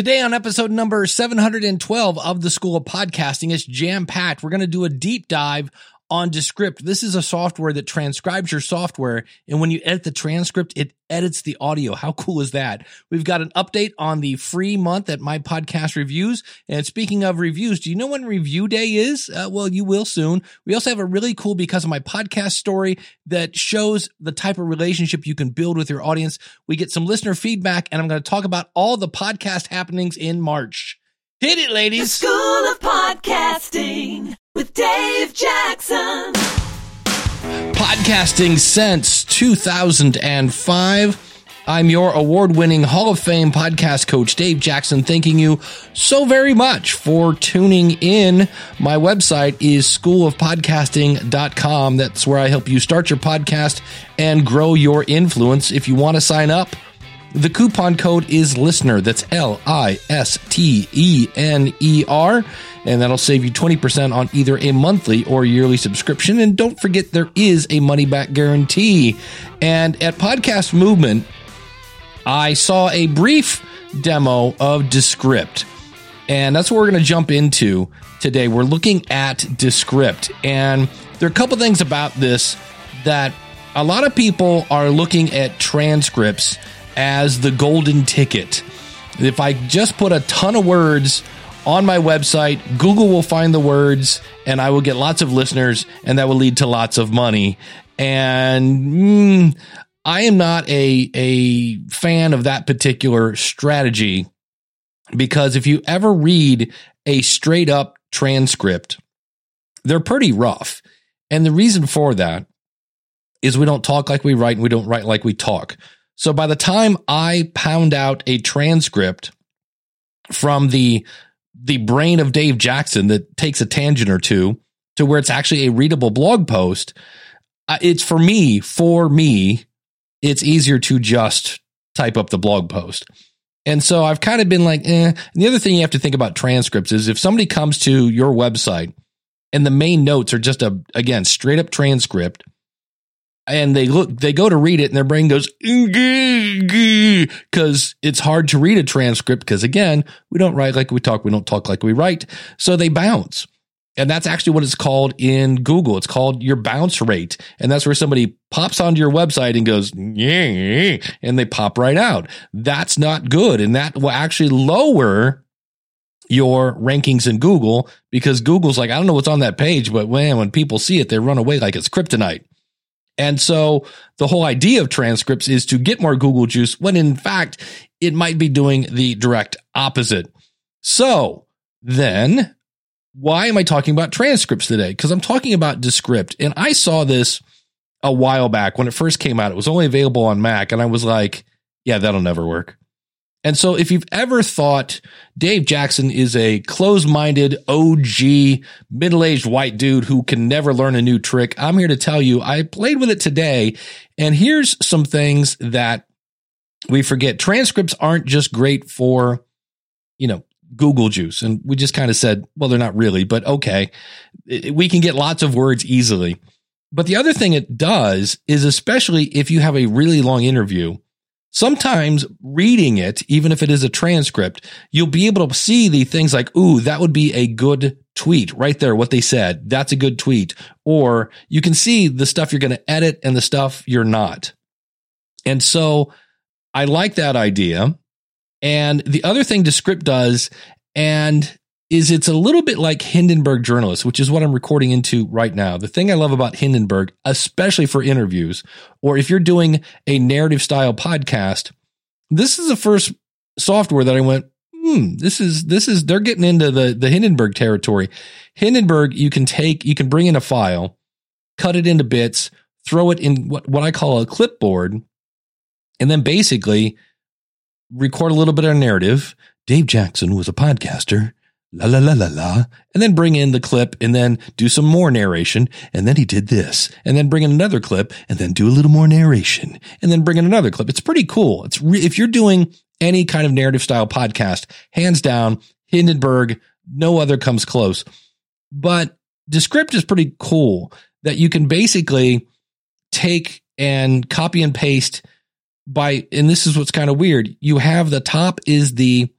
Today on episode number 712 of the School of Podcasting, it's jam packed. We're going to do a deep dive on Descript. This is a software that transcribes your software. And when you edit the transcript, it edits the audio. How cool is that? We've got an update on the free month at My Podcast Reviews. And speaking of reviews, do you know when review day is? Uh, well, you will soon. We also have a really cool because of my podcast story that shows the type of relationship you can build with your audience. We get some listener feedback and I'm going to talk about all the podcast happenings in March. Hit it, The ladies. School of Podcasting with Dave Jackson. podcasting since 2005. I'm your award winning Hall of Fame podcast coach, Dave Jackson, thanking you so very much for tuning in. My website is schoolofpodcasting.com. That's where I help you start your podcast and grow your influence. If you want to sign up, the coupon code is listener. That's L I S T E N E R. And that'll save you 20% on either a monthly or yearly subscription. And don't forget, there is a money back guarantee. And at Podcast Movement, I saw a brief demo of Descript. And that's what we're going to jump into today. We're looking at Descript. And there are a couple things about this that a lot of people are looking at transcripts as the golden ticket. If I just put a ton of words on my website, Google will find the words and I will get lots of listeners and that will lead to lots of money. And mm, I am not a, a fan of that particular strategy because if you ever read a straight up transcript, they're pretty rough. And the reason for that is we don't talk like we write and we don't write like we talk. So by the time I pound out a transcript from the the brain of Dave Jackson that takes a tangent or two to where it's actually a readable blog post, uh, it's for me, for me, it's easier to just type up the blog post. And so I've kind of been like, eh. And the other thing you have to think about transcripts is if somebody comes to your website and the main notes are just a, again, straight up transcript, and they look, they go to read it and their brain goes, because it's hard to read a transcript because again, we don't write like we talk, we don't talk like we write. So they bounce. And that's actually what it's called in Google. It's called your bounce rate. And that's where somebody pops onto your website and goes, and they pop right out. That's not good. And that will actually lower your rankings in Google because Google's like, I don't know what's on that page, but man, when people see it, they run away like it's kryptonite. And so the whole idea of transcripts is to get more Google juice when in fact it might be doing the direct opposite. So then why am I talking about transcripts today? Because I'm talking about Descript. And I saw this a while back when it first came out. It was only available on Mac. And I was like, yeah, that'll never work. And so if you've ever thought Dave Jackson is a closed minded OG middle aged white dude who can never learn a new trick, I'm here to tell you I played with it today. And here's some things that we forget. Transcripts aren't just great for, you know, Google juice. And we just kind of said, well, they're not really, but okay. We can get lots of words easily. But the other thing it does is, especially if you have a really long interview, sometimes reading it, even if it is a transcript, you'll be able to see the things like, ooh, that would be a good tweet right there. What they said. That's a good tweet. Or you can see the stuff you're going to edit and the stuff you're not. And so I like that idea. And the other thing Descript does, and is it's a little bit like Hindenburg journalists, which is what I'm recording into right now. The thing I love about Hindenburg, especially for interviews, or if you're doing a narrative style podcast, this is the first software that I went, hmm, this is, this is, they're getting into the, the Hindenburg territory. Hindenburg, you can take, you can bring in a file, cut it into bits, throw it in what, what I call a clipboard, and then basically record a little bit of narrative. Dave Jackson was a podcaster la la la la la, and then bring in the clip and then do some more narration. And then he did this and then bring in another clip and then do a little more narration and then bring in another clip. It's pretty cool. It's re- if you're doing any kind of narrative style podcast, hands down, Hindenburg, no other comes close. But Descript is pretty cool that you can basically take and copy and paste by, and this is what's kind of weird. You have the top is the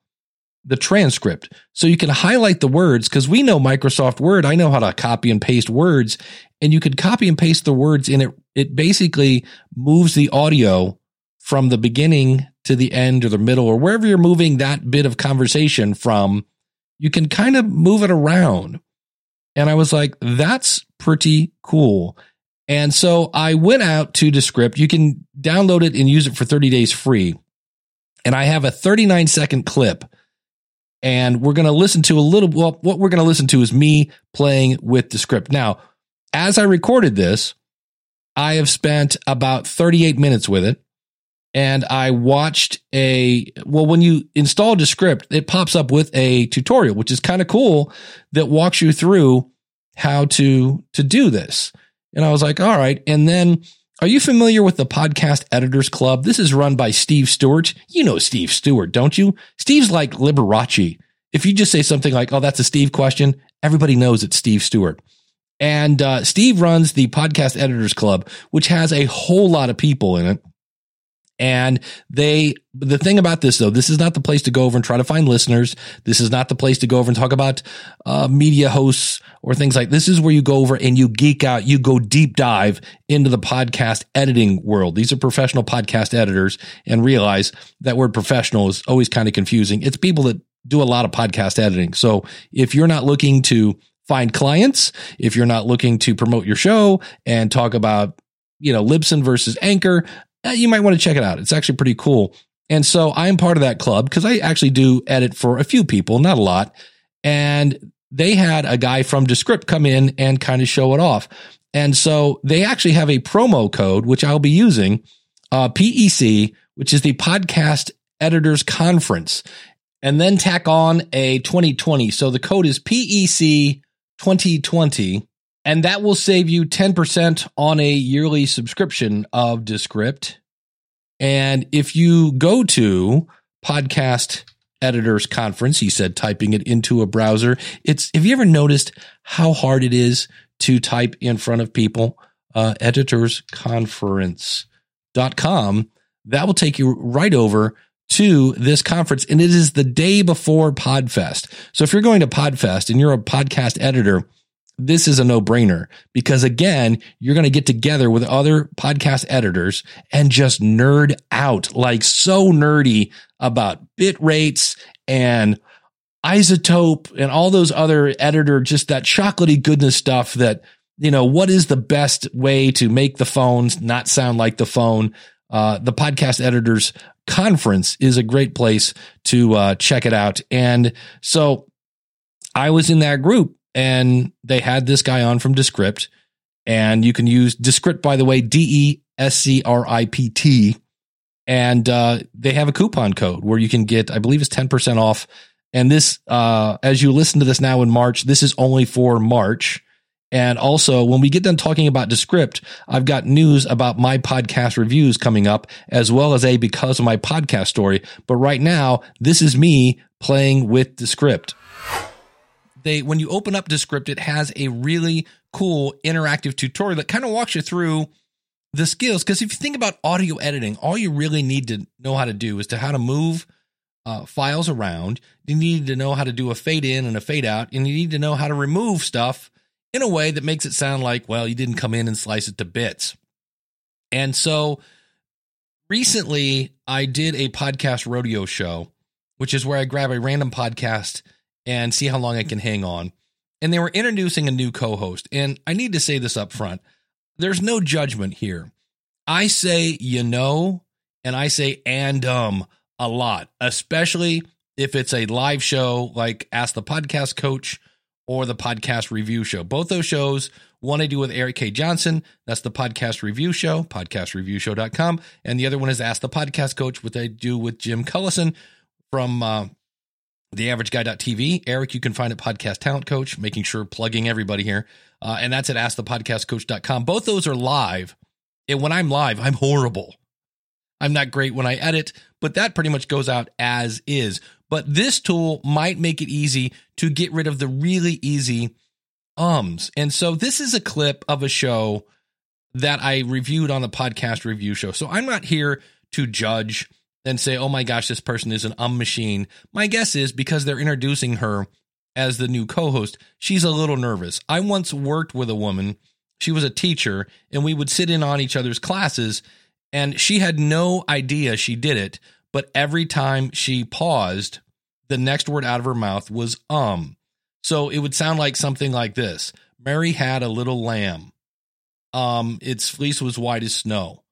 the transcript. So you can highlight the words because we know Microsoft Word. I know how to copy and paste words and you could copy and paste the words in it. It basically moves the audio from the beginning to the end or the middle or wherever you're moving that bit of conversation from. You can kind of move it around. And I was like, that's pretty cool. And so I went out to Descript. You can download it and use it for 30 days free. And I have a 39 second clip. And we're going to listen to a little, well, what we're going to listen to is me playing with Descript. Now, as I recorded this, I have spent about 38 minutes with it. And I watched a, well, when you install Descript, it pops up with a tutorial, which is kind of cool that walks you through how to, to do this. And I was like, all right. And then are you familiar with the Podcast Editors Club? This is run by Steve Stewart. You know Steve Stewart, don't you? Steve's like Liberace. If you just say something like, oh, that's a Steve question, everybody knows it's Steve Stewart. And uh, Steve runs the Podcast Editors Club, which has a whole lot of people in it. And they, the thing about this though, this is not the place to go over and try to find listeners. This is not the place to go over and talk about uh, media hosts or things like this. Is where you go over and you geek out, you go deep dive into the podcast editing world. These are professional podcast editors and realize that word professional is always kind of confusing. It's people that do a lot of podcast editing. So if you're not looking to find clients, if you're not looking to promote your show and talk about, you know, Libsyn versus Anchor, you might want to check it out. It's actually pretty cool. And so I'm part of that club because I actually do edit for a few people, not a lot. And they had a guy from Descript come in and kind of show it off. And so they actually have a promo code, which I'll be using, uh, PEC, which is the Podcast Editors Conference, and then tack on a 2020. So the code is PEC 2020. And that will save you 10% on a yearly subscription of Descript. And if you go to podcast editors conference, he said, typing it into a browser, it's, have you ever noticed how hard it is to type in front of people? Uh, editorsconference.com. That will take you right over to this conference. And it is the day before Podfest. So if you're going to Podfest and you're a podcast editor, this is a no brainer because again, you're going to get together with other podcast editors and just nerd out like so nerdy about bit rates and iZotope and all those other editor, just that chocolatey goodness stuff that, you know, what is the best way to make the phones not sound like the phone? Uh, the podcast editors conference is a great place to uh, check it out. And so I was in that group and they had this guy on from Descript. And you can use Descript, by the way, D E S C R I P T. And uh, they have a coupon code where you can get, I believe it's 10% off. And this, uh, as you listen to this now in March, this is only for March. And also, when we get done talking about Descript, I've got news about my podcast reviews coming up, as well as a because of my podcast story. But right now, this is me playing with Descript. They, when you open up Descript, it has a really cool interactive tutorial that kind of walks you through the skills. Because if you think about audio editing, all you really need to know how to do is to how to move uh, files around. You need to know how to do a fade in and a fade out, and you need to know how to remove stuff in a way that makes it sound like, well, you didn't come in and slice it to bits. And so recently I did a podcast rodeo show, which is where I grab a random podcast and see how long I can hang on. And they were introducing a new co host. And I need to say this up front there's no judgment here. I say, you know, and I say, and um, a lot, especially if it's a live show like Ask the Podcast Coach or the podcast review show. Both those shows, one I do with Eric K. Johnson, that's the podcast review show, podcastreviewshow.com. And the other one is Ask the Podcast Coach, which I do with Jim Collison from uh, theaverageguy.tv. Eric, you can find it Podcast Talent Coach, making sure plugging everybody here. Uh, and that's at askthepodcastcoach.com. Both those are live. And when I'm live, I'm horrible. I'm not great when I edit, but that pretty much goes out as is. But this tool might make it easy to get rid of the really easy ums. And so this is a clip of a show that I reviewed on the podcast review show. So I'm not here to judge and say, oh my gosh, this person is an um machine. My guess is because they're introducing her as the new co host, she's a little nervous. I once worked with a woman, she was a teacher, and we would sit in on each other's classes, and she had no idea she did it. But every time she paused, the next word out of her mouth was um. So it would sound like something like this Mary had a little lamb. Um, its fleece was white as snow.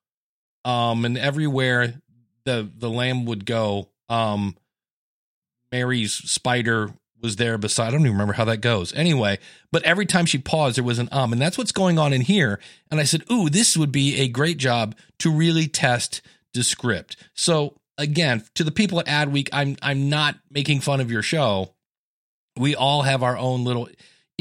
Um, and everywhere the the lamb would go, um, Mary's spider was there beside. I don't even remember how that goes. Anyway, but every time she paused, there was an um, and that's what's going on in here. And I said, "Ooh, this would be a great job to really test Descript." So again, to the people at Adweek, I'm I'm not making fun of your show. We all have our own little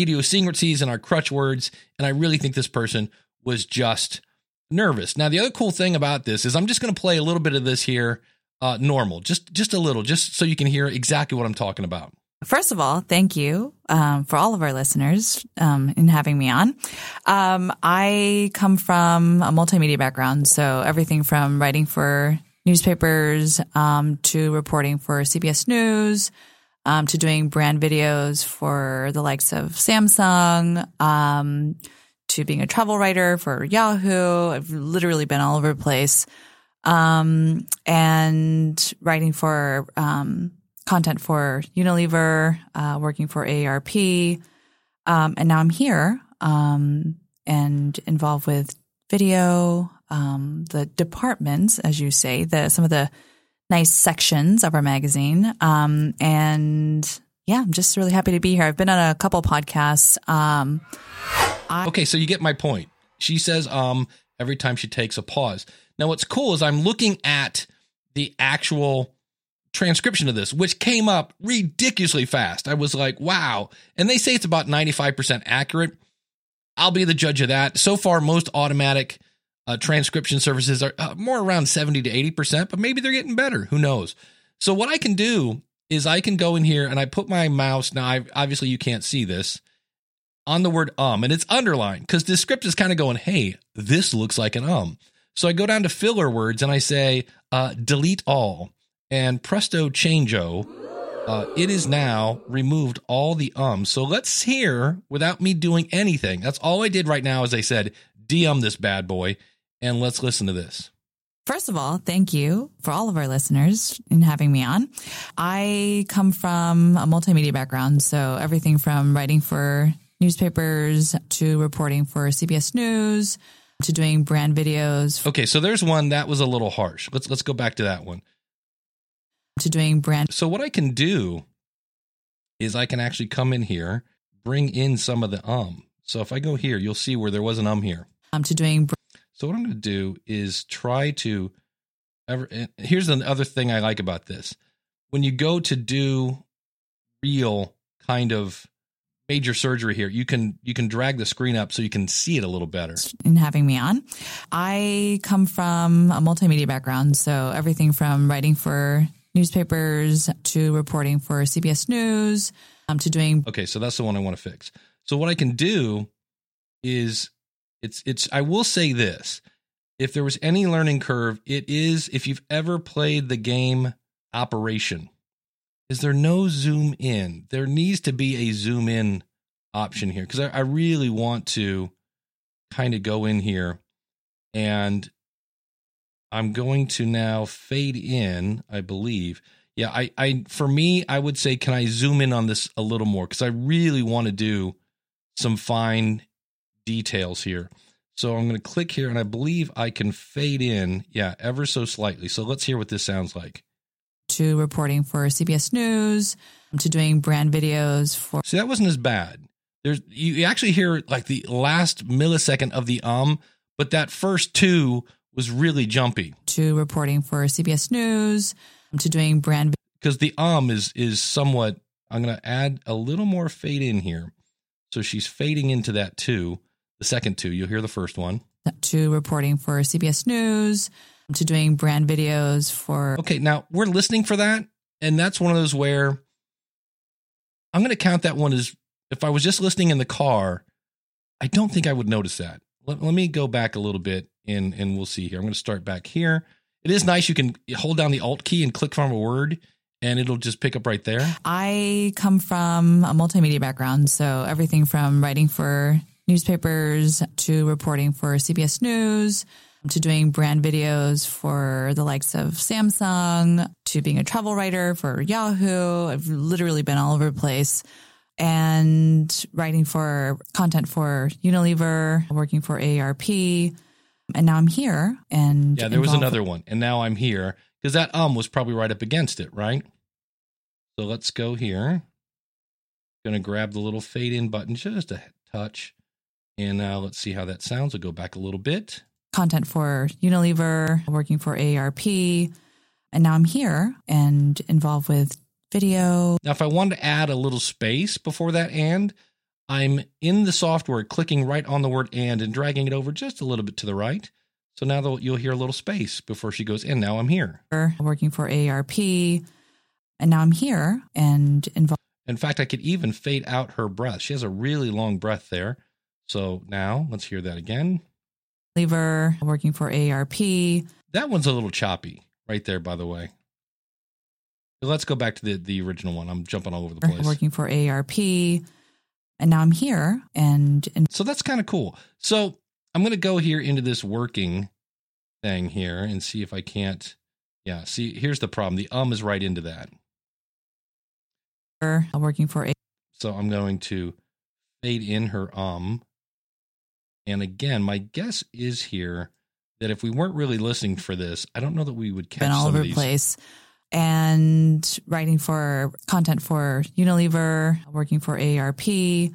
idiosyncrasies and our crutch words, and I really think this person was just nervous. Now, the other cool thing about this is I'm just going to play a little bit of this here, uh, normal, just just a little, just so you can hear exactly what I'm talking about. First of all, thank you um, for all of our listeners um, in having me on. Um, I come from a multimedia background, so everything from writing for newspapers um, to reporting for CBS News um, to doing brand videos for the likes of Samsung um, to being a travel writer for Yahoo. I've literally been all over the place and writing for content for Unilever, uh, working for AARP. Um, and now I'm here um, and involved with video, um, the departments, as you say, the some of the nice sections of our magazine. Um, and yeah, I'm just really happy to be here. I've been on a couple podcasts. Um, I- okay, so you get my point. She says um every time she takes a pause. Now, what's cool is I'm looking at the actual transcription of this, which came up ridiculously fast. I was like, wow. And they say it's about 95% accurate. I'll be the judge of that. So far, most automatic uh, transcription services are uh, more around 70 to 80%, but maybe they're getting better. Who knows? So, what I can do is I can go in here and I put my mouse. Now, I, obviously, you can't see this on the word um, and it's underlined because Descript is kind of going, hey, this looks like an um. So I go down to filler words and I say, uh, delete all and presto changeo, uh, it is now removed all the ums. So let's hear without me doing anything. That's all I did right now. As I said, de-um this bad boy, and let's listen to this. First of all, thank you for all of our listeners in having me on. I come from a multimedia background, so everything from writing for newspapers to reporting for CBS News to doing brand videos. Okay, so there's one that was a little harsh. Let's let's go back to that one to doing brand. So what I can do is I can actually come in here, bring in some of the um. So if I go here, you'll see where there was an um here. Um, to doing. So what I'm going to do is try to. Ever, here's the other thing I like about this: when you go to do real kind of major surgery here you can you can drag the screen up so you can see it a little better in having me on i come from a multimedia background so everything from writing for newspapers to reporting for CBS News um, to doing. Okay, so that's the one I want to fix. So what I can do is it's it's I will say this. If there was any learning curve, it is if you've ever played the game Operation. Is there no zoom in? There needs to be a zoom in option here because I, I really want to kind of go in here and I'm going to now fade in, I believe. Yeah, I, I for me, I would say, can I zoom in on this a little more? Because I really want to do some fine details here. So I'm going to click here and I believe I can fade in, yeah, ever so slightly. So let's hear what this sounds like. To reporting for CBS News, to doing brand videos for. See, that wasn't as bad. There's you actually hear like the last millisecond of the um, but that first two was really jumpy. To reporting for CBS News, to doing brand because the um is is somewhat. I'm going to add a little more fade in here, so she's fading into that too. The second two, you'll hear the first one. To reporting for CBS News, to doing brand videos for. Okay, now we're listening for that, and that's one of those where I'm going to count that one as if I was just listening in the car. I don't think I would notice that. Let, let me go back a little bit and and we'll see here. I'm going to start back here. It is nice. You can hold down the Alt key and click from a word, and it'll just pick up right there. I come from a multimedia background, so everything from writing for newspapers to reporting for CBS News to doing brand videos for the likes of Samsung to being a travel writer for Yahoo. I've literally been all over the place and writing for content for Unilever, working for AARP. And now I'm here and Yeah, there was another one, and now I'm here because that um was probably right up against it, right? So let's go here. Gonna grab the little fade in button just a touch, and now let's see how that sounds. I'll go back a little bit. content for Unilever, working for AARP. And now I'm here and involved with video, Now, if I wanted to add a little space before that and, I'm in the software clicking right on the word and and dragging it over just a little bit to the right. So now you'll hear a little space before she goes in. Now I'm here. working for AARP. And now I'm here and involved In fact, I could even fade out her breath. She has a really long breath there. So now let's hear that again. Lever, working for AARP. That one's a little choppy right there, by the way. Let's go back to the, the original one. I'm jumping all over the place. working for AARP. And now I'm here and in, So that's kind of cool. So I'm going to go here into this working thing here and see if I can't. Yeah, see, here's the problem. The um is right into that. I'm working for A- So I'm going to fade in her um. And again, my guess is here that if we weren't really listening for this, I don't know that we would catch been all some over the place. And writing for content for Unilever, working for AARP.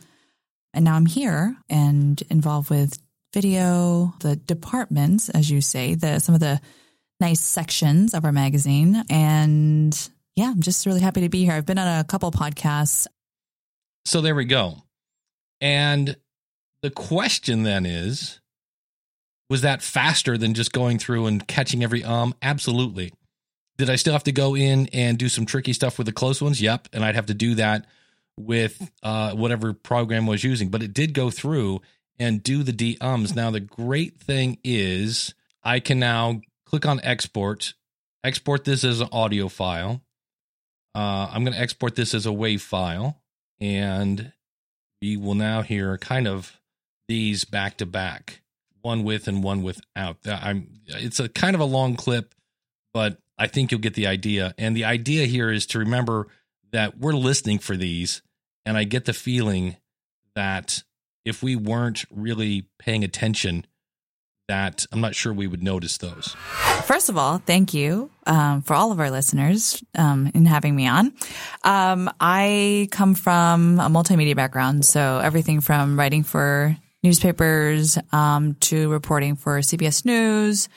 And now I'm here and involved with video, the departments, as you say, the some of the nice sections of our magazine. And yeah, I'm just really happy to be here. I've been on a couple podcasts. So there we go. And the question then is was that faster than just going through and catching every um? Absolutely. Did I still have to go in and do some tricky stuff with the close ones? Yep. And I'd have to do that with uh, whatever program I was using. But it did go through and do the D ums. Now, the great thing is I can now click on export, export this as an audio file. Uh, I'm going to export this as a WAV file, and we will now hear kind of these back to back, one with and one without. I'm. It's a kind of a long clip, but I think you'll get the idea. And the idea here is to remember that we're listening for these, and I get the feeling that if we weren't really paying attention, that I'm not sure we would notice those. First of all, thank you um, for all of our listeners um, in having me on. Um, I come from a multimedia background, so everything from writing for newspapers um, to reporting for CBS News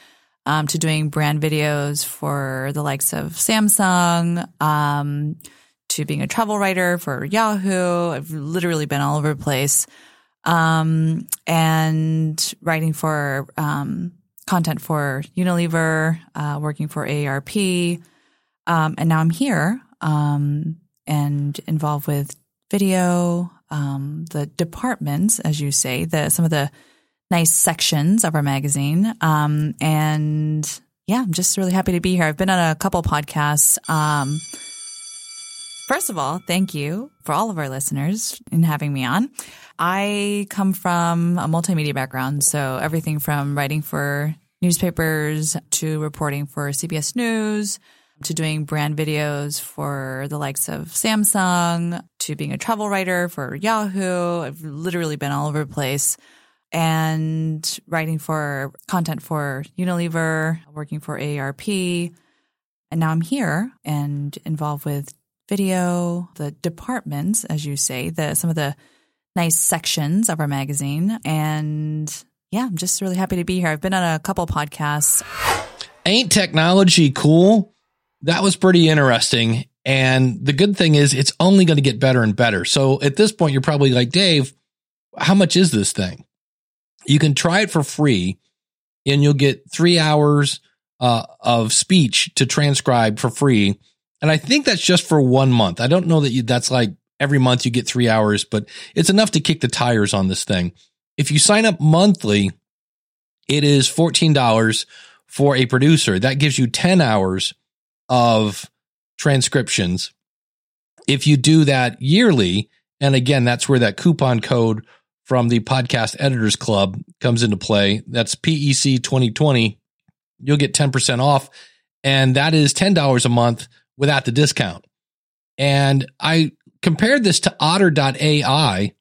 um, to doing brand videos for the likes of Samsung um, to being a travel writer for Yahoo. I've literally been all over the place um, and writing for um, content for Unilever, uh, working for AARP. Um, and now I'm here and involved with video, um, the departments, as you say, the some of the nice sections of our magazine. Um, and yeah, I'm just really happy to be here. I've been on a couple podcasts. Um, First of all, thank you for all of our listeners in having me on. I come from a multimedia background, so everything from writing for newspapers to reporting for CBS News to doing brand videos for the likes of Samsung to being a travel writer for Yahoo. I've literally been all over the place and writing for content for Unilever, working for AARP. And now I'm here and involved with video, the departments, as you say, the some of the nice sections of our magazine. And yeah, I'm just really happy to be here. I've been on a couple podcasts. Ain't technology cool? That was pretty interesting. And the good thing is, it's only going to get better and better. So at this point, you're probably like, Dave, how much is this thing? You can try it for free and you'll get three hours uh, of speech to transcribe for free. And I think that's just for one month. I don't know that you, that's like every month you get three hours, but it's enough to kick the tires on this thing. If you sign up monthly, it is $14 for a producer. That gives you 10 hours of transcriptions. If you do that yearly, and again, that's where that coupon code from the Podcast Editors Club comes into play. That's PEC 2020. You'll get 10% off. And that is $10 a month without the discount. And I compared this to otter.ai,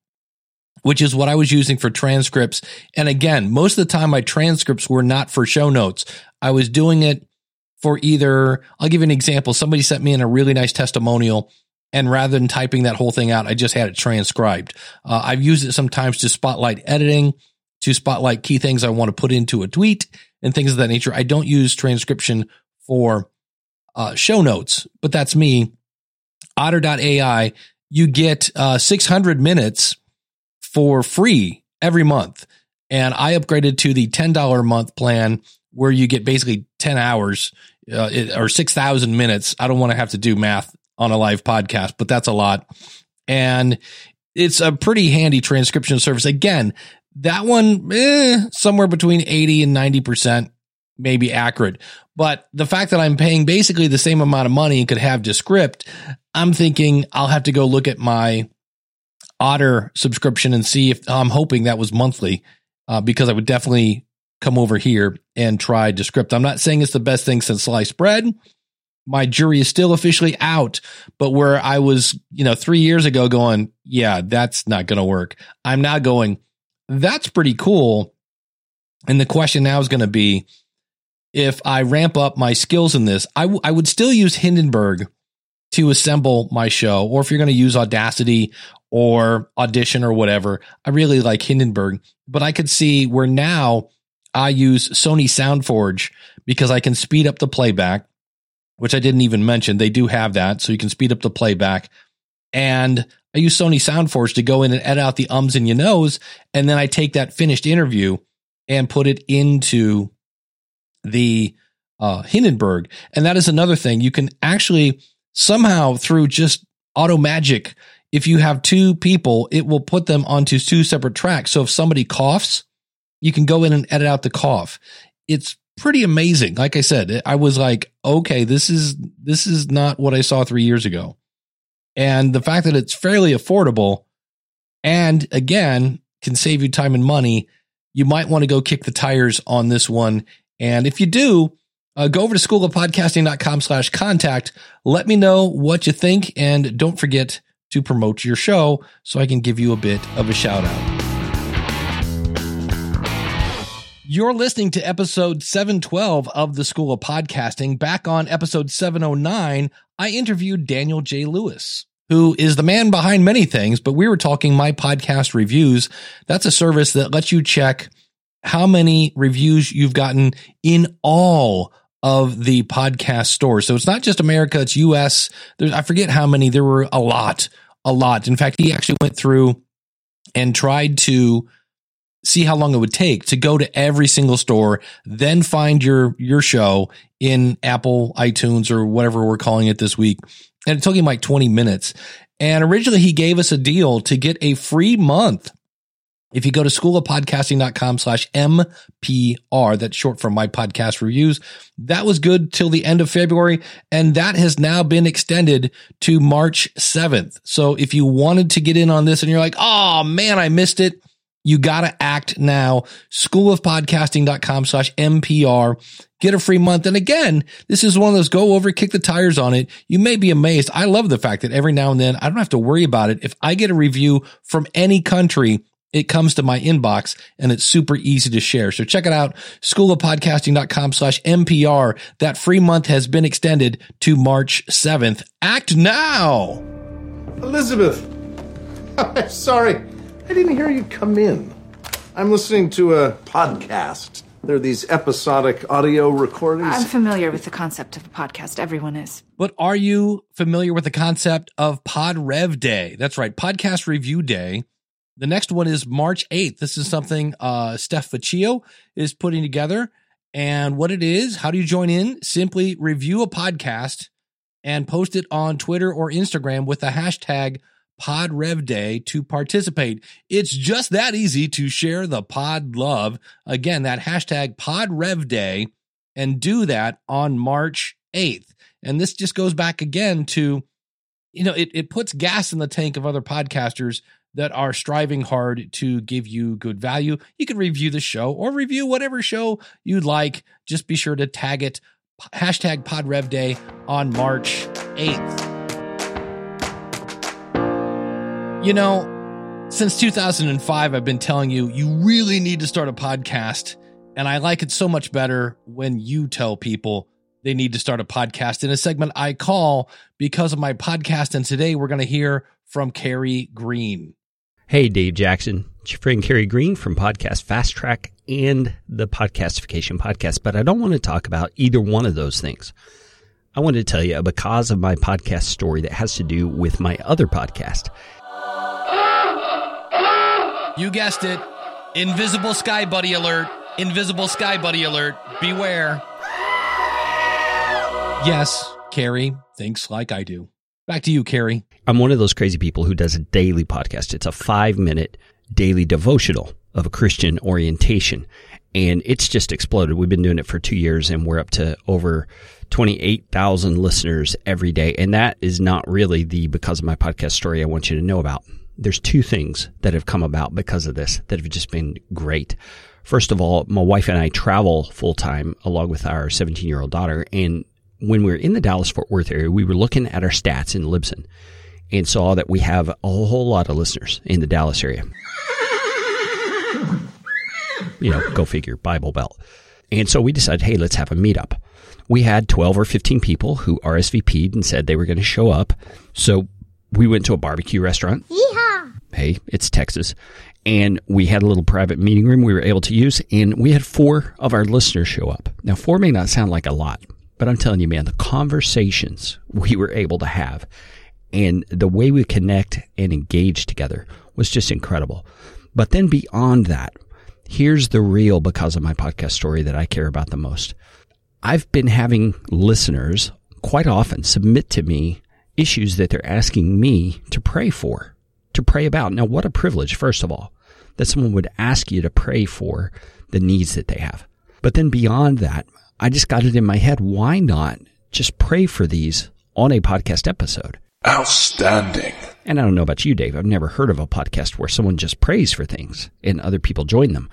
which is what I was using for transcripts. And again, most of the time my transcripts were not for show notes. I was doing it for either, I'll give you an example. Somebody sent me in a really nice testimonial and rather than typing that whole thing out, I just had it transcribed. Uh, I've used it sometimes to spotlight editing, to spotlight key things I want to put into a tweet and things of that nature. I don't use transcription for uh, show notes, but that's me. Otter.ai, you get uh, 600 minutes for free every month. And I upgraded to the $10 a month plan where you get basically 10 hours uh, or 6,000 minutes. I don't want to have to do math on a live podcast, but that's a lot. And it's a pretty handy transcription service. Again, that one, eh, somewhere between 80 and 90% maybe accurate. But the fact that I'm paying basically the same amount of money and could have Descript, I'm thinking I'll have to go look at my Otter subscription and see if I'm hoping that was monthly, uh, because I would definitely come over here and try Descript. I'm not saying it's the best thing since sliced bread. My jury is still officially out, but where I was, you know, three years ago going, yeah, that's not going to work. I'm now going, that's pretty cool. And the question now is going to be, if I ramp up my skills in this, I, w- I would still use Hindenburg to assemble my show. Or if you're going to use Audacity or Audition or whatever, I really like Hindenburg. But I could see where now I use Sony SoundForge because I can speed up the playback, which I didn't even mention. They do have that. So you can speed up the playback. And I use Sony SoundForge to go in and edit out the ums and you knows. And then I take that finished interview and put it into the uh, Hindenburg. And that is another thing. You can actually somehow through just auto magic, if you have two people, it will put them onto two separate tracks. So if somebody coughs, you can go in and edit out the cough. It's pretty amazing. Like I said, I was like, okay, this is, this is not what I saw three years ago. And the fact that it's fairly affordable and again, can save you time and money. You might want to go kick the tires on this one and if you do, uh, go over to schoolofpodcasting.com slash contact. Let me know what you think. And don't forget to promote your show so I can give you a bit of a shout out. You're listening to episode 712 of the School of Podcasting. Back on episode 709, I interviewed Daniel J. Lewis, who is the man behind many things, but we were talking my podcast reviews. That's a service that lets you check how many reviews you've gotten in all of the podcast stores. So it's not just America, it's US. There's, I forget how many. There were a lot, a lot. In fact, he actually went through and tried to see how long it would take to go to every single store, then find your, your show in Apple, iTunes, or whatever we're calling it this week. And it took him like 20 minutes. And originally he gave us a deal to get a free month if you go to schoolofpodcasting.com slash MPR, that's short for my podcast reviews. That was good till the end of February. And that has now been extended to March 7th. So if you wanted to get in on this and you're like, oh man, I missed it. You got to act now. Schoolofpodcasting.com slash MPR. Get a free month. And again, this is one of those go over, kick the tires on it. You may be amazed. I love the fact that every now and then I don't have to worry about it. If I get a review from any country, it comes to my inbox and it's super easy to share. So check it out. Schoolofpodcasting.com slash MPR. That free month has been extended to March 7th. Act now. Elizabeth, I'm sorry. I didn't hear you come in. I'm listening to a podcast. There are these episodic audio recordings. I'm familiar with the concept of a podcast. Everyone is. But are you familiar with the concept of Pod Rev Day? That's right. Podcast Review Day the next one is March 8th. This is something uh, Steph Fuccio is putting together. And what it is, how do you join in? Simply review a podcast and post it on Twitter or Instagram with the hashtag PodRevDay to participate. It's just that easy to share the pod love. Again, that hashtag Pod Rev Day and do that on March 8th. And this just goes back again to, you know, it, it puts gas in the tank of other podcasters that are striving hard to give you good value. You can review the show or review whatever show you'd like. Just be sure to tag it hashtag PodRevDay Day on March 8th. You know, since 2005, I've been telling you, you really need to start a podcast. And I like it so much better when you tell people they need to start a podcast in a segment I call Because of My Podcast. And today we're going to hear from Carey Green. Hey, Dave Jackson. It's your friend Carey Green from Podcast Fast Track and the Podcastification Podcast. But I don't want to talk about either one of those things. I want to tell you because of my podcast story that has to do with my other podcast. You guessed it. Invisible Sky Buddy alert. Invisible Sky Buddy alert. Beware. Yes, Carey thinks like I do. Back to you, Carey. I'm one of those crazy people who does a daily podcast. It's a five minute daily devotional of a Christian orientation. And it's just exploded. We've been doing it for two years and we're up to over 28,000 listeners every day. And that is not really the because of my podcast story I want you to know about there's two things that have come about because of this that have just been great. First of all, my wife and I travel full time along with our 17 year old daughter. And when we were in the Dallas Fort Worth area, we were looking at our stats in Libsyn and saw that we have a whole lot of listeners in the Dallas area. You know, go figure, Bible Belt. And so we decided, hey, let's have a meetup. We had 12 or 15 people who RSVP'd and said they were going to show up. So we went to a barbecue restaurant. Yeehaw! Hey, it's Texas. And we had a little private meeting room we were able to use, and we had four of our listeners show up. Now, four may not sound like a lot, but I'm telling you, man, the conversations we were able to have and the way we connect and engage together was just incredible. But then beyond that, here's the real because of my podcast story that I care about the most. I've been having listeners quite often submit to me issues that they're asking me to pray for, to pray about. Now, what a privilege, first of all, that someone would ask you to pray for the needs that they have. But then beyond that, I just got it in my head. Why not just pray for these on a podcast episode? Outstanding. And I don't know about you, Dave. I've never heard of a podcast where someone just prays for things and other people join them.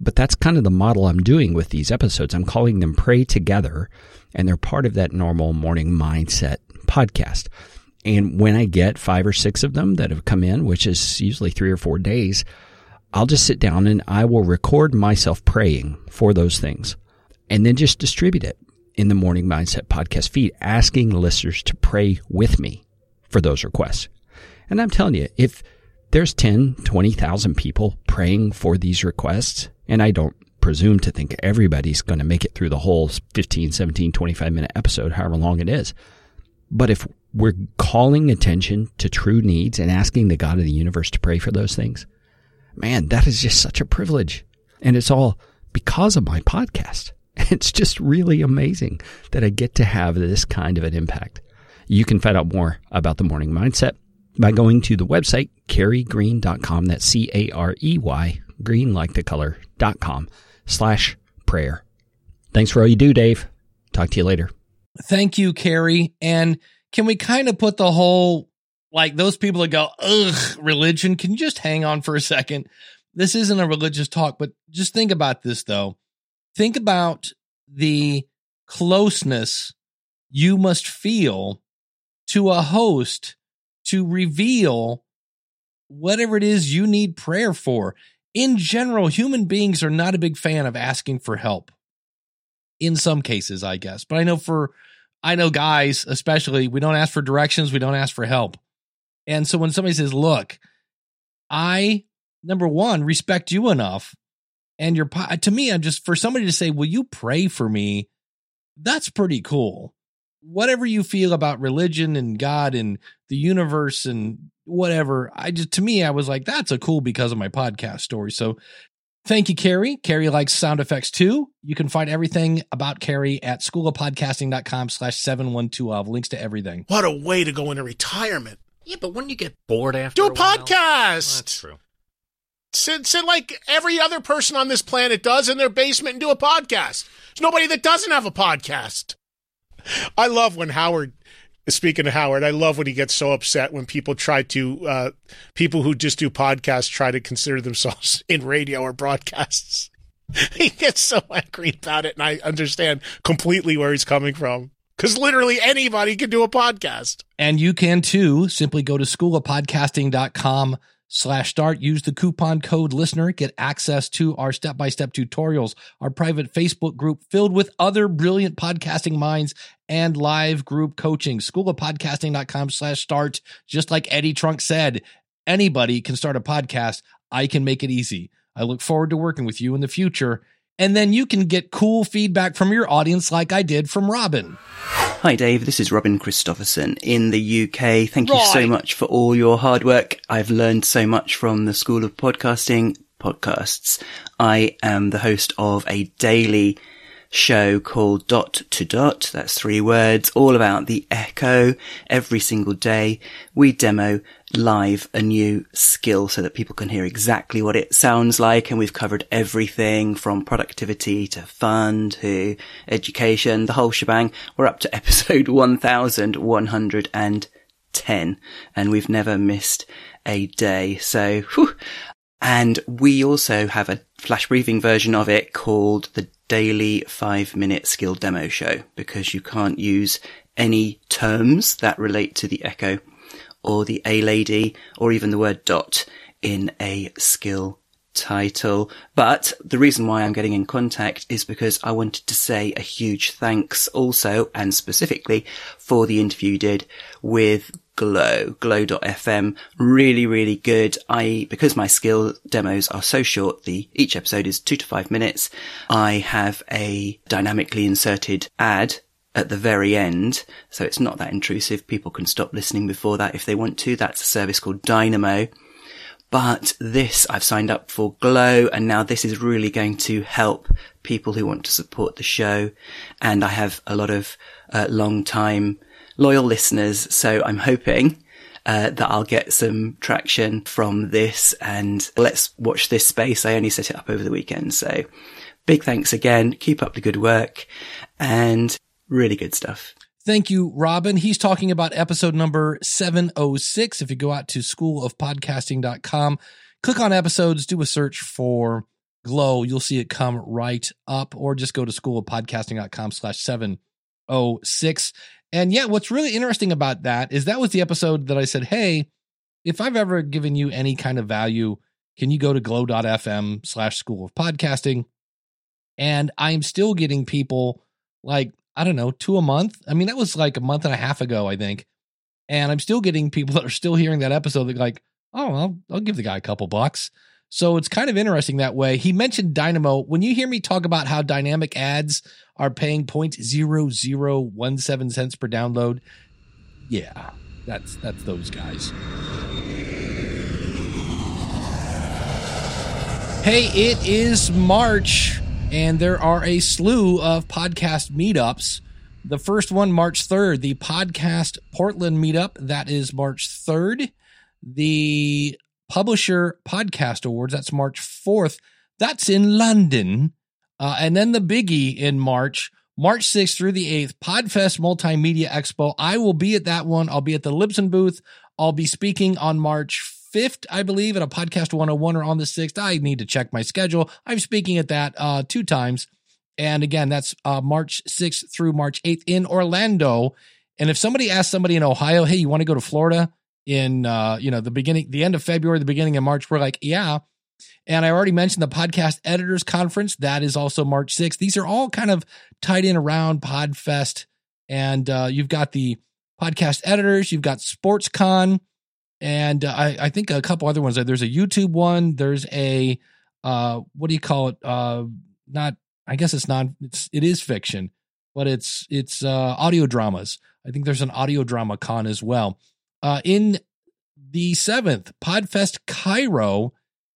But that's kind of the model I'm doing with these episodes. I'm calling them Pray Together, and they're part of that normal morning mindset podcast. And when I get five or six of them that have come in, which is usually three or four days, I'll just sit down and I will record myself praying for those things and then just distribute it in the Morning Mindset podcast feed, asking listeners to pray with me for those requests. And I'm telling you, if there's 10, 20,000 people praying for these requests, and I don't presume to think everybody's going to make it through the whole 15, 17, 25 minute episode, however long it is. But if we're calling attention to true needs and asking the God of the universe to pray for those things, man, that is just such a privilege. And it's all because of my podcast. It's just really amazing that I get to have this kind of an impact. You can find out more about the morning mindset by going to the website, careygreen.com. That's C A R E Y, green like the color, dot com slash prayer. Thanks for all you do, Dave. Talk to you later. Thank you, Carey. And can we kind of put the whole like those people that go, ugh, religion? Can you just hang on for a second? This isn't a religious talk, but just think about this though. Think about the closeness you must feel to a host to reveal whatever it is you need prayer for. In general, human beings are not a big fan of asking for help. In some cases, I guess. But I know for I know guys, especially, we don't ask for directions, we don't ask for help. And so when somebody says, "Look, I number 1 respect you enough and your to me I'm just for somebody to say, "Will you pray for me?" That's pretty cool. Whatever you feel about religion and God and the universe and whatever, I just to me I was like, "That's a cool because of my podcast story." So Thank you, Carey. Carey likes sound effects too. You can find everything about Carey at schoolofpodcasting.com slash 7112. Links to everything. What a way to go into retirement. Yeah, but wouldn't you get bored after Do a a while? podcast. That's true. Sit, sit like every other person on this planet does in their basement and do a podcast. There's nobody that doesn't have a podcast. I love when Howard Speaking of Howard, I love when he gets so upset when people try to, uh, people who just do podcasts try to consider themselves in radio or broadcasts. he gets so angry about it, and I understand completely where he's coming from. Because literally anybody can do a podcast. And you can too. Simply go to schoolofpodcasting.com slash start. Use the coupon code listener. Get access to our step by step tutorials, our private Facebook group filled with other brilliant podcasting minds and live group coaching. Schoolofpodcasting.com slash start. Just like Eddie Trunk said, anybody can start a podcast. I can make it easy. I look forward to working with you in the future. And then you can get cool feedback from your audience like I did from Robin. Hi, Dave. This is Robin Christopherson in the UK. Thank you so much for all your hard work. I've learned so much from the School of Podcasting podcasts. I am the host of a daily show called Dot to Dot. That's three words, all about the echo. Every single day, we demo live a new skill so that people can hear exactly what it sounds like. And we've covered everything from productivity to fun to education, the whole shebang. We're up to episode 1110 and we've never missed a day. So, whew. And we also have a flash briefing version of it called the daily five minute skill demo show because you can't use any terms that relate to the echo or the A lady or even the word dot in a skill title. But the reason why I'm getting in contact is because I wanted to say a huge thanks also and specifically for the interview you did with Glow, glow.fm. Really, really good. I, because my skill demos are so short, the, each episode is two to five minutes. I have a dynamically inserted ad at the very end. So it's not that intrusive. People can stop listening before that if they want to. That's a service called Dynamo. But this I've signed up for Glow and now this is really going to help people who want to support the show. And I have a lot of uh, long time loyal listeners. So I'm hoping uh, that I'll get some traction from this and let's watch this space. I only set it up over the weekend. So big thanks again. Keep up the good work and really good stuff. Thank you, Robin. He's talking about episode number 706. If you go out to schoolofpodcasting.com, click on episodes, do a search for Glow, you'll see it come right up, or just go to schoolofpodcasting.com slash 706. And yeah, what's really interesting about that is that was the episode that I said, hey, if I've ever given you any kind of value, can you go to glow.fm slash school of podcasting? And I'm still getting people like, I don't know, two a month. I mean, that was like a month and a half ago, I think. And I'm still getting people that are still hearing that episode that like, oh, I'll, I'll give the guy a couple bucks. So it's kind of interesting that way. He mentioned Dynamo. When you hear me talk about how dynamic ads are paying 0.0017 cents per download, yeah, that's that's those guys. Hey, it is March, and there are a slew of podcast meetups. The first one, March 3rd, the Podcast Portland meetup. That is March 3rd. The Publisher Podcast Awards, that's March 4th. That's in London. Uh, and then the biggie in March, March 6th through the 8th, Podfest Multimedia Expo. I will be at that one. I'll be at the Libsyn booth. I'll be speaking on March 5th, I believe, at a podcast 101 or on the 6th. I need to check my schedule. I'm speaking at that uh, two times. And again, that's uh, March 6th through March 8th in Orlando. And if somebody asks somebody in Ohio, hey, you want to go to Florida in, uh, you know, the beginning, the end of February, the beginning of March, we're like, yeah. And I already mentioned the podcast editors conference. That is also March 6th. These are all kind of tied in around Podfest. And uh, you've got the podcast editors, you've got SportsCon, and uh, I, I think a couple other ones. There's a YouTube one. There's a uh, what do you call it? Uh, not I guess it's non. It's it is fiction, but it's it's uh, audio dramas. I think there's an audio drama con as well. Uh, in the seventh, Podfest Cairo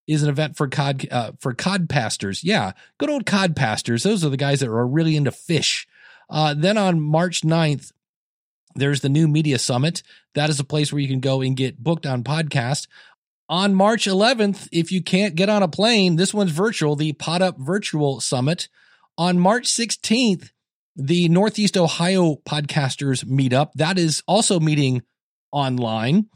is an event for cod uh, for cod pastors. Yeah, good old cod pastors. Those are the guys that are really into fish. Uh, then on March 9th, there's the new media summit. That is a place where you can go and get booked on podcast. on March 11th, if you can't get on a plane, this one's virtual, the Pod Up Virtual Summit. On March 16th, the Northeast Ohio Podcasters Meetup. That is also meeting online.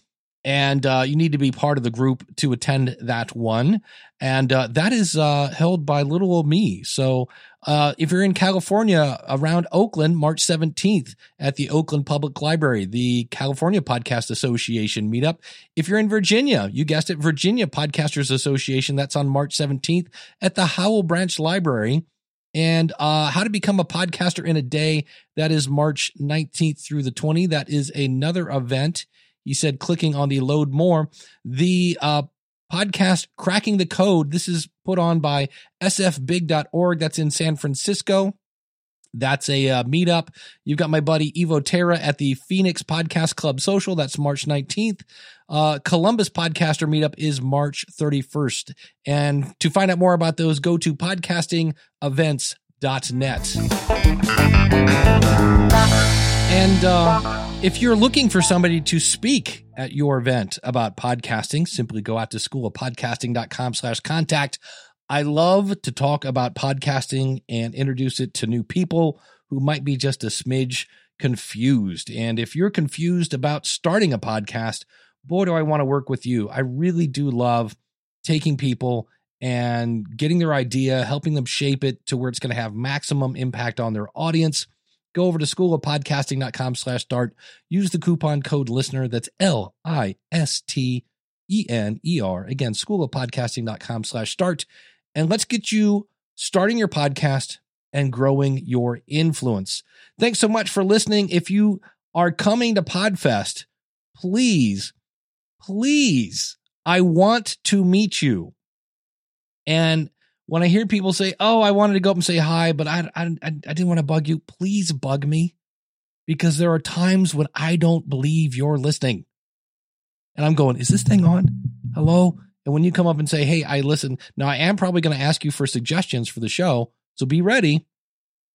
And uh, you need to be part of the group to attend that one. And uh, that is uh, held by little old me. So uh, if you're in California around Oakland, March 17th at the Oakland Public Library, the California Podcast Association meetup. If you're in Virginia, you guessed it, Virginia Podcasters Association, that's on March 17th at the Howell Branch Library. And uh, how to become a podcaster in a day, that is March 19th through the 20th. That is another event. He said clicking on the load more. The uh, podcast Cracking the Code, this is put on by sfbig.org. That's in San Francisco. That's a uh, meetup. You've got my buddy Evo Terra at the Phoenix Podcast Club Social. That's March 19th. Uh, Columbus Podcaster Meetup is March 31st. And to find out more about those, go to podcastingevents.net. And uh, if you're looking for somebody to speak at your event about podcasting, simply go out to school of schoolofpodcasting.com slash contact. I love to talk about podcasting and introduce it to new people who might be just a smidge confused. And if you're confused about starting a podcast, boy, do I want to work with you. I really do love taking people and getting their idea, helping them shape it to where it's going to have maximum impact on their audience. Go over to schoolofpodcasting.com slash start. Use the coupon code listener. That's L I S T E N E R. Again, schoolofpodcasting.com slash start. And let's get you starting your podcast and growing your influence. Thanks so much for listening. If you are coming to Podfest, please, please, I want to meet you. And when I hear people say, "Oh, I wanted to go up and say hi, but I I I, didn't want to bug you," please bug me because there are times when I don't believe you're listening, and I'm going, "Is this thing on? Hello?" And when you come up and say, "Hey, I listen," now I am probably going to ask you for suggestions for the show, so be ready.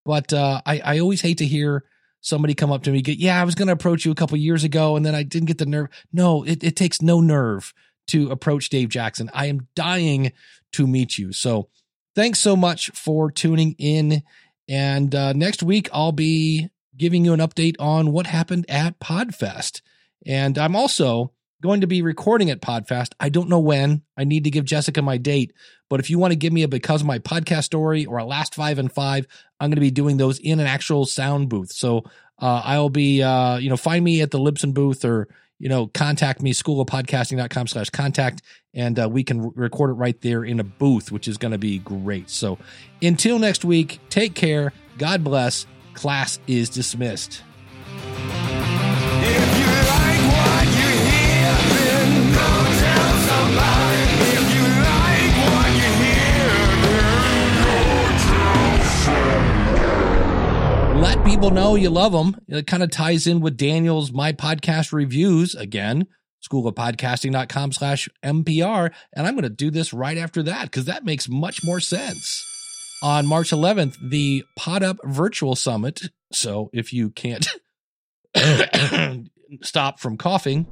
But uh, I I always hate to hear somebody come up to me, get, "Yeah, I was going to approach you a couple years ago, and then I didn't get the nerve." No, it, it takes no nerve to approach Dave Jackson. I am dying to meet you. So thanks so much for tuning in. And uh, next week, I'll be giving you an update on what happened at Podfest. And I'm also going to be recording at Podfest. I don't know when. I need to give Jessica my date. But if you want to give me a because of my podcast story or a last five and five, I'm going to be doing those in an actual sound booth. So uh, I'll be, uh, you know, find me at the Libsyn booth or you know, contact me, schoolofpodcasting.com slash contact, and uh, we can re- record it right there in a booth, which is going to be great. So until next week, take care. God bless. Class is dismissed. Let people know you love them. It kind of ties in with Daniel's My Podcast Reviews again, schoolofpodcasting.com slash MPR. And I'm going to do this right after that because that makes much more sense. On March 11th, the Pod Up Virtual Summit. So if you can't stop from coughing.